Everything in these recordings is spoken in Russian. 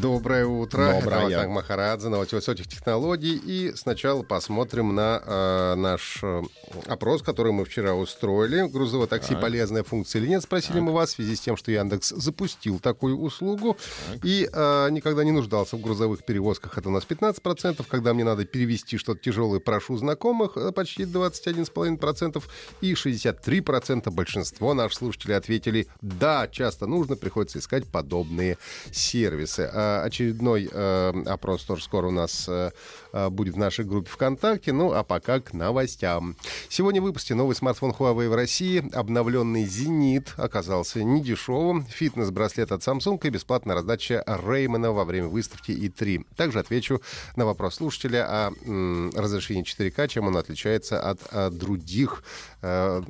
Доброе утро. Доброе. Это Махарадзе, новости высоких технологий. И сначала посмотрим на э, наш э, опрос, который мы вчера устроили. Грузовое такси полезная функция или нет? Спросили мы вас в связи с тем, что Яндекс запустил такую услугу и э, никогда не нуждался в грузовых перевозках. Это у нас 15%. Когда мне надо перевести что-то тяжелое, прошу знакомых, э, почти 21,5%. И 63% большинство наших слушателей ответили, да, часто нужно, приходится искать подобные сервисы. Э, очередной э, опрос тоже скоро у нас э, будет в нашей группе ВКонтакте. Ну, а пока к новостям. Сегодня в выпуске новый смартфон Huawei в России. Обновленный «Зенит» оказался недешевым. Фитнес-браслет от Samsung и бесплатная раздача Реймана во время выставки И3. Также отвечу на вопрос слушателя о м, разрешении 4К, чем он отличается от, от других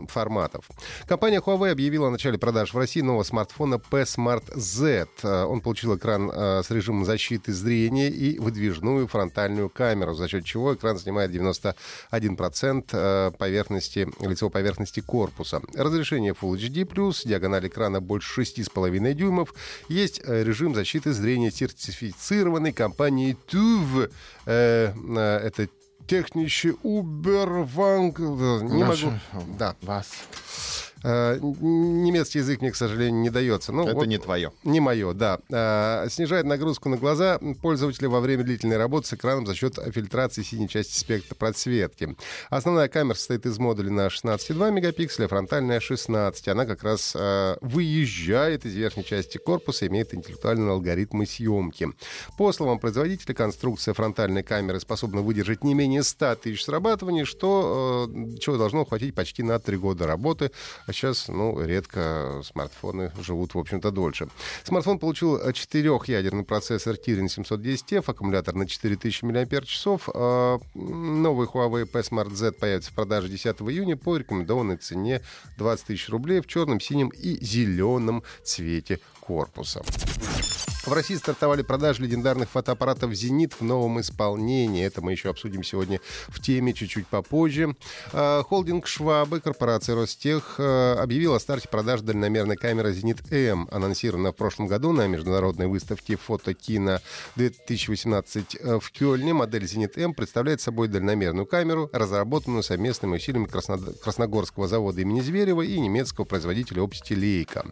форматов. Компания Huawei объявила о начале продаж в России нового смартфона P Smart Z. Он получил экран с режимом защиты зрения и выдвижную фронтальную камеру, за счет чего экран занимает 91% э, поверхности, лицевой поверхности корпуса. Разрешение Full HD+, диагональ экрана больше 6,5 дюймов. Есть э, режим защиты зрения, сертифицированный компанией TÜV. Э, это техничный Уберванг. Не Наши- могу. Да. Вас. Э, Немецкий язык мне, к сожалению, не дается. Ну, Это вот не твое. не мое, да. А, снижает нагрузку на глаза пользователя во время длительной работы с экраном за счет фильтрации синей части спектра подсветки. Основная камера состоит из модуля на 16,2 мегапикселя, фронтальная 16. Она как раз а, выезжает из верхней части корпуса, имеет интеллектуальные алгоритмы съемки. По словам производителя, конструкция фронтальной камеры способна выдержать не менее 100 тысяч срабатываний, что э, чего должно хватить почти на 3 года работы. А сейчас, ну, редко смартфоны живут, в общем-то, дольше. Смартфон получил э, четырехъядерный процессор Kirin 710F, аккумулятор на 4000 мАч. А, Новый Huawei P Smart Z появится в продаже 10 июня по рекомендованной цене 20 тысяч рублей в черном, синем и зеленом цвете корпуса. В России стартовали продажи легендарных фотоаппаратов «Зенит» в новом исполнении. Это мы еще обсудим сегодня в теме чуть-чуть попозже. А, Холдинг «Швабы», корпорация «Ростех» а, объявил о старте продаж дальномерной камеры «Зенит-М», анонсирована в прошлом году на международной выставке «Фотокино 2018» в Кёльне. Модель «Зенит-М» представляет собой дальномерную камеру, разработанную совместными усилиями Красногорского завода имени Зверева и немецкого производителя оптики «Лейка».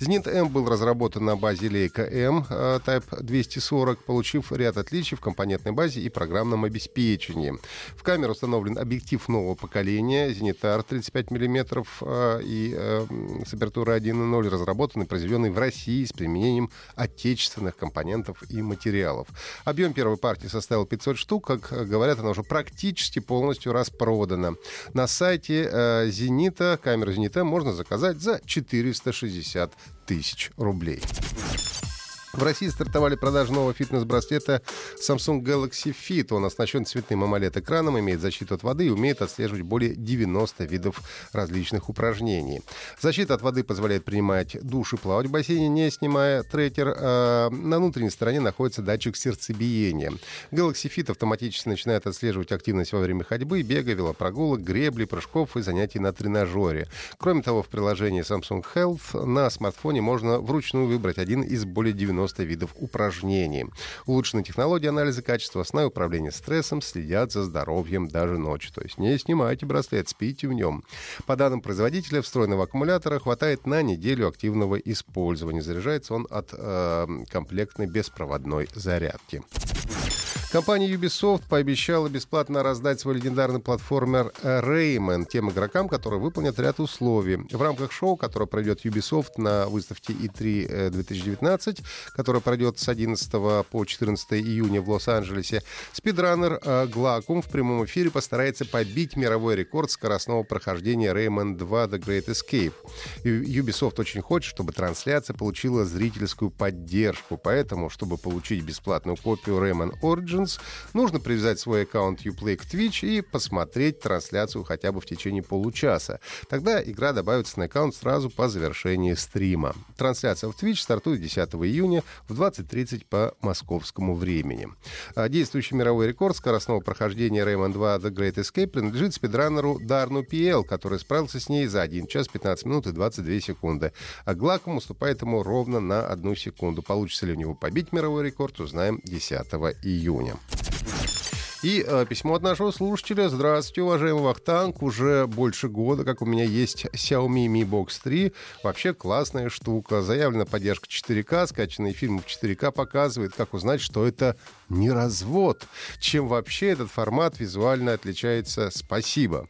«Зенит-М» был разработан на базе «Лейка-М» Type 240, получив ряд отличий в компонентной базе и программном обеспечении. В камеру установлен объектив нового поколения «Зенитар» 35 мм и э, м, с апертурой 1.0, разработанный и произведенный в России с применением отечественных компонентов и материалов. Объем первой партии составил 500 штук. Как э, говорят, она уже практически полностью распродана. На сайте э, «Зенита» камеру «Зенита» можно заказать за 460 тысяч рублей. В России стартовали продажи нового фитнес-браслета Samsung Galaxy Fit. Он оснащен цветным AMOLED-экраном, имеет защиту от воды и умеет отслеживать более 90 видов различных упражнений. Защита от воды позволяет принимать душ и плавать в бассейне, не снимая трекер. А на внутренней стороне находится датчик сердцебиения. Galaxy Fit автоматически начинает отслеживать активность во время ходьбы, бега, велопрогулок, гребли, прыжков и занятий на тренажере. Кроме того, в приложении Samsung Health на смартфоне можно вручную выбрать один из более 90 видов упражнений. Улучшены технологии анализа качества сна и управления стрессом, следят за здоровьем даже ночью. То есть не снимайте браслет, спите в нем. По данным производителя, встроенного аккумулятора хватает на неделю активного использования. Заряжается он от э, комплектной беспроводной зарядки. Компания Ubisoft пообещала бесплатно раздать свой легендарный платформер э, Rayman тем игрокам, которые выполнят ряд условий. В рамках шоу, которое пройдет Ubisoft на выставке E3 э, 2019, которое пройдет с 11 по 14 июня в Лос-Анджелесе, спидранер э, Глакум в прямом эфире постарается побить мировой рекорд скоростного прохождения Rayman 2 The Great Escape. Ubisoft очень хочет, чтобы трансляция получила зрительскую поддержку, поэтому, чтобы получить бесплатную копию Rayman Origins, Legends, нужно привязать свой аккаунт Uplay к Twitch и посмотреть трансляцию хотя бы в течение получаса. Тогда игра добавится на аккаунт сразу по завершении стрима. Трансляция в Twitch стартует 10 июня в 20.30 по московскому времени. А действующий мировой рекорд скоростного прохождения Rayman 2 The Great Escape принадлежит спидранеру Дарну PL, который справился с ней за 1 час 15 минут и 22 секунды. А Глаком уступает ему ровно на одну секунду. Получится ли у него побить мировой рекорд, узнаем 10 июня. И э, письмо от нашего слушателя. Здравствуйте, уважаемый Вахтанг. Уже больше года, как у меня есть Xiaomi Mi Box 3. Вообще классная штука. Заявлена поддержка 4К. Скачанные фильмы в 4К показывает, как узнать, что это не развод. Чем вообще этот формат визуально отличается? Спасибо.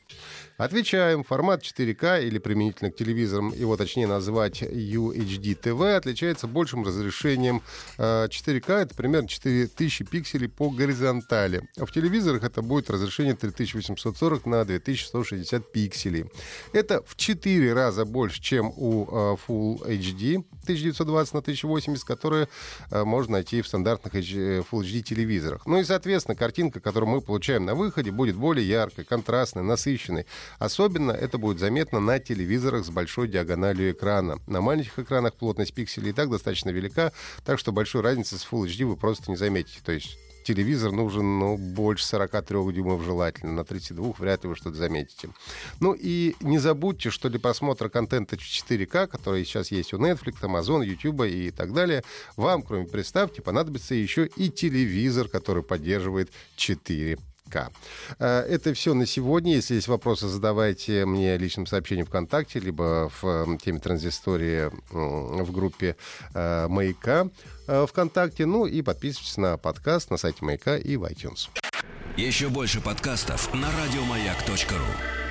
Отвечаем. Формат 4К или применительно к телевизорам, его точнее назвать UHD TV, отличается большим разрешением. 4К э, это примерно 4000 пикселей по горизонтали. А в телевизорах это будет разрешение 3840 на 2160 пикселей. Это в 4 раза больше, чем у э, Full HD 1920 на 1080, которые э, можно найти в стандартных Full HD телевизорах. Ну и, соответственно, картинка, которую мы получаем на выходе, будет более яркой, контрастной, насыщенной. Особенно это будет заметно на телевизорах с большой диагональю экрана. На маленьких экранах плотность пикселей и так достаточно велика, так что большой разницы с Full HD вы просто не заметите. То есть телевизор нужен ну, больше 43 дюймов желательно. На 32 вряд ли вы что-то заметите. Ну и не забудьте, что для просмотра контента 4К, который сейчас есть у Netflix, Amazon, YouTube и так далее, вам, кроме приставки, понадобится еще и телевизор, который поддерживает 4 языка. Э, это все на сегодня. Если есть вопросы, задавайте мне личным сообщением ВКонтакте, либо в теме транзистории в группе э, «Маяка» э, ВКонтакте. Ну и подписывайтесь на подкаст на сайте «Маяка» и в iTunes. Еще больше подкастов на радиомаяк.ру